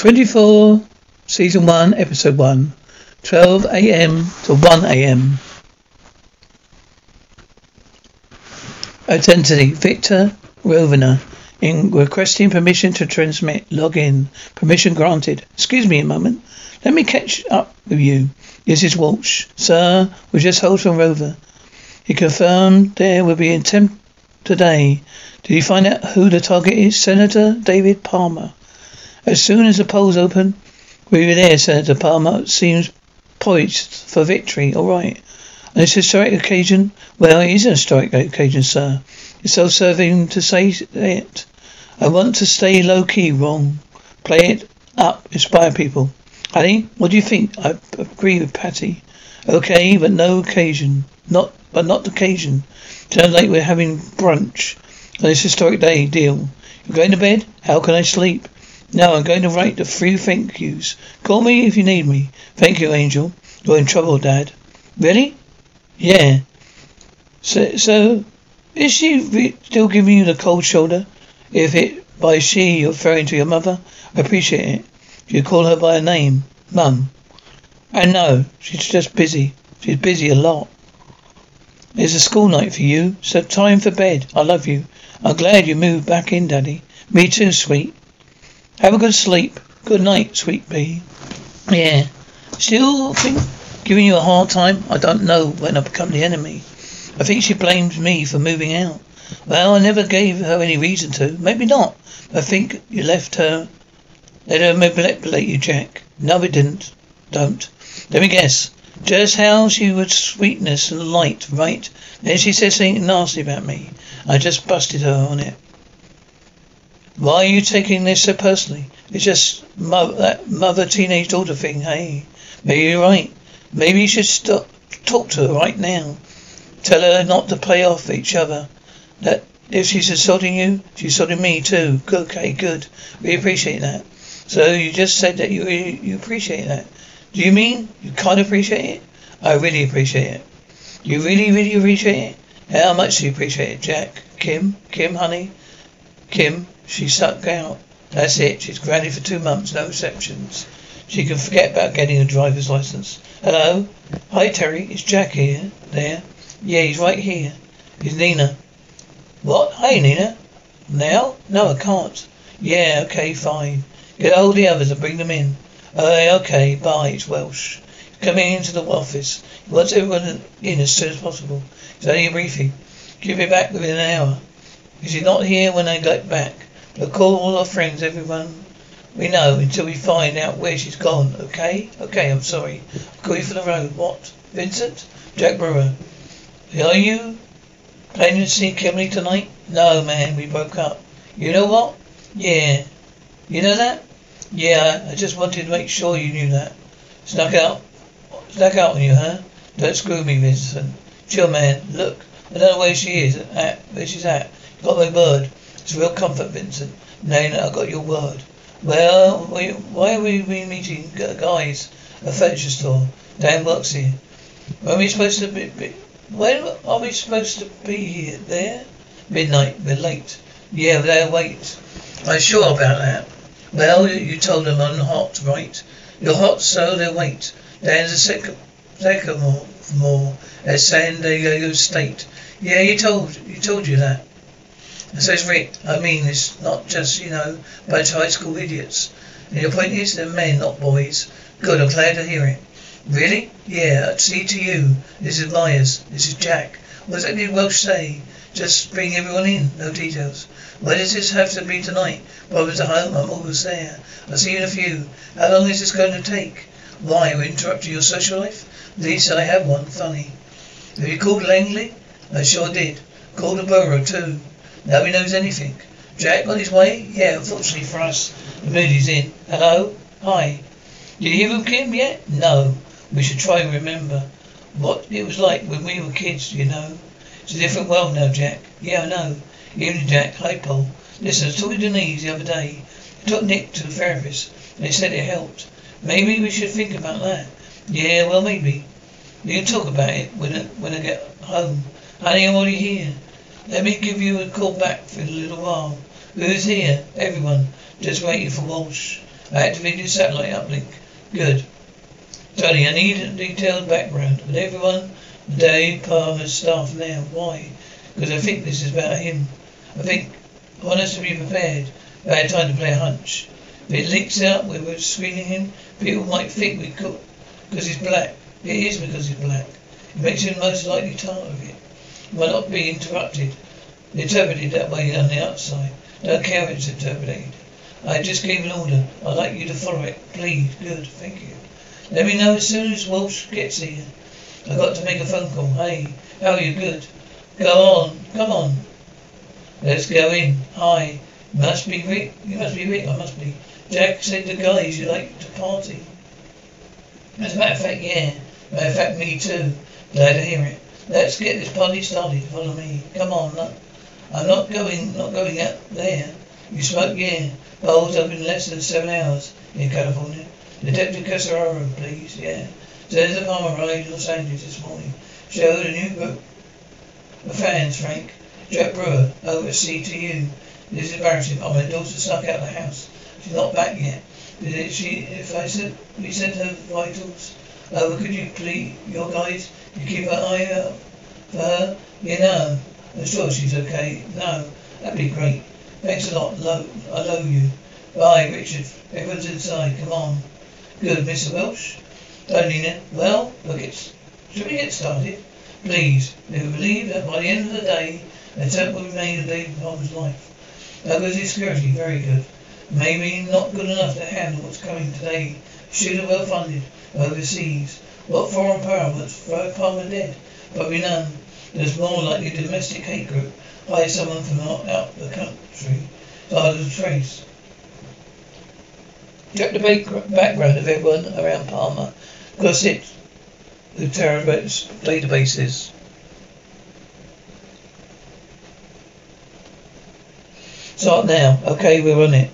24, Season 1, Episode 1, 12 a.m. to 1 a.m. Identity Victor Rovner. In requesting permission to transmit. Login. Permission granted. Excuse me a moment. Let me catch up with you. This is Walsh. Sir, we just hold from Rovner. He confirmed there will be an attempt today. Did you find out who the target is? Senator David Palmer. As soon as the polls open, we were there, Senator Palmer. Seems poised for victory. All right. On this historic occasion, well, it is a historic occasion, sir. It's self-serving to say it. I want to stay low key, wrong. Play it up, inspire people. Honey, what do you think? I agree with Patty. Okay, but no occasion. Not, but not occasion. Sounds like we're having brunch on this historic day. Deal. You're going to bed? How can I sleep? No, I'm going to write the three thank yous. Call me if you need me. Thank you, Angel. You're in trouble, Dad. Really? Yeah. So, so is she still giving you the cold shoulder? If it by she you're referring to your mother, I appreciate it. You call her by her name, Mum. I know she's just busy. She's busy a lot. It's a school night for you, so time for bed. I love you. I'm glad you moved back in, Daddy. Me too, sweet. Have a good sleep. Good night, sweet bee. Yeah. Still think giving you a hard time? I don't know when I become the enemy. I think she blames me for moving out. Well, I never gave her any reason to. Maybe not. I think you left her. Let her manipulate you, Jack. No, it didn't. Don't. Let me guess. Just how she was sweetness and light, right? Then she said something nasty about me. I just busted her on it. Why are you taking this so personally? It's just that mother teenage daughter thing, hey? Maybe you're right. Maybe you should stop talk to her right now. Tell her not to play off each other. That if she's assaulting you, she's assaulting me too. Okay, good. We appreciate that. So you just said that you you appreciate that. Do you mean you of appreciate it? I really appreciate it. You really, really appreciate it? How much do you appreciate it, Jack? Kim? Kim, honey? Kim, she stuck out. That's it. She's grounded for two months, no exceptions. She can forget about getting a driver's license. Hello? Hi, Teri. It's Jack here. There. Yeah, he's right here. Nina. What? Hey, Nina. Now? No, I can't. Yeah, okay, fine. Get all the others and bring them in. Uh, okay, bye. It's Walsh. Coming into the office. He wants everyone in as soon as possible. It's only a briefing. Give me back within an hour. Is he not here when I get back? But call all our friends, everyone we know, until we find out where she's gone, okay? Okay, I'm sorry. I'll call you for the road. What? Vincent? Jack Bauer. Are you planning to see Kimberly tonight? No, man, we broke up. You know what? Yeah. You know that? Yeah, I just wanted to make sure you knew that. Snuck out. Snuck out on you, huh? Don't screw me, Vincent. Chill, man. Look, I don't know where she is. At, where she's at. Got my word. It's a real comfort, Vincent. Nana, I got your word. Well, we, why are we meeting guys? A furniture store. Dan works here. When are we supposed to be, be when are we supposed to be here? There? Midnight. We're late. Yeah, they'll wait. I'm sure about that. Well, you told them I'm hot, right? You're hot, so they'll wait. Dan's a second, second more, more at San Diego State. Yeah, you told, you told you that. Says Rick, I mean, it's not just, you know, bunch of high school idiots. And your point is they're men, not boys. Good, I'm glad to hear it. Really? Yeah, see to you. This is Myers. This is Jack. What does that did Walsh say? Just bring everyone in, no details. Why does this have to be tonight? Problems at home, I'm almost there. I'll see you in a few. How long is this going to take? Why, we interrupted your social life? At least I have one, funny. Have you called Langley? I sure did. Called the borough too. Nobody knows anything. Jack on his way? Yeah, unfortunately for us. The mood is in. Hello? Hi. Did you hear from Kim yet? No. We should try and remember what it was like when we were kids, you know. It's a different world now, Jack. Yeah, I know. Evening, Jack. Paul. Listen, I was talking to Nese the other day. I took Nick to the therapist, and they said it helped. Maybe we should think about that. Yeah, well, maybe. We can talk about it when I, when I get home. Honey, I'm already here. Let me give you a call back for a little while. Who's here? Everyone. Just waiting for Walsh. Activated satellite uplink. Good. Tony, I need a detailed background. But everyone, Dave Palmer's staff now. Why? Because I think this is about him. I think I want us to be prepared. Bad time to play a hunch. If it leaks out we're screening him, people might think we could because he's black. It is because he's black. It makes him most likely target. Might not be interrupted. Interpreted that way on the outside. Don't care if it's interpreted. I just gave an order. I'd like you to follow it. Please. Good. Thank you. Let me know as soon as Walsh gets here. I've got to make a phone call. Hey, how are you? Good. Go on. Come on. Let's go in. Hi. Must be Rick. You must be Rick. I must be. Jack said the guys you like to party. As a matter of fact, yeah. Matter of fact, me too. Glad to hear it. Let's get this party started. Follow me. Come on. Look. I'm not going, not going out there. You smoke, yeah. Bowls up in less than seven hours in California. Detective Casararo, please. Yeah. Senator Palmer arrived in Los Angeles this morning. Showed a new book. of fans, Frank. Jack Bauer, over at CTU. This is embarrassing. Oh, my daughter snuck out of the house. She's not back yet. Did she, if I said, we sent her vitals over, could you please, your guys, you keep an eye out for her? You know. I'm sure she's okay. No. That'd be great. Thanks a lot. Lo- I love you. Bye, Richard. Everyone's inside. Come on. Good, Mr. Walsh. Tony, then. Well, look, it's. Should we get started? Please. We believe that by the end of the day, an attempt will be made of David Palmer's life. That goes his security. Very good. Maybe not good enough to handle what's coming today. Shooter well funded. Overseas. What foreign power would throw Palmer dead? Probably none. There's more likely a domestic hate group. Hire someone from out, the country. To trace. Check the background of everyone around Palmer. It the terabytes databases. Start now. Okay, we're on it.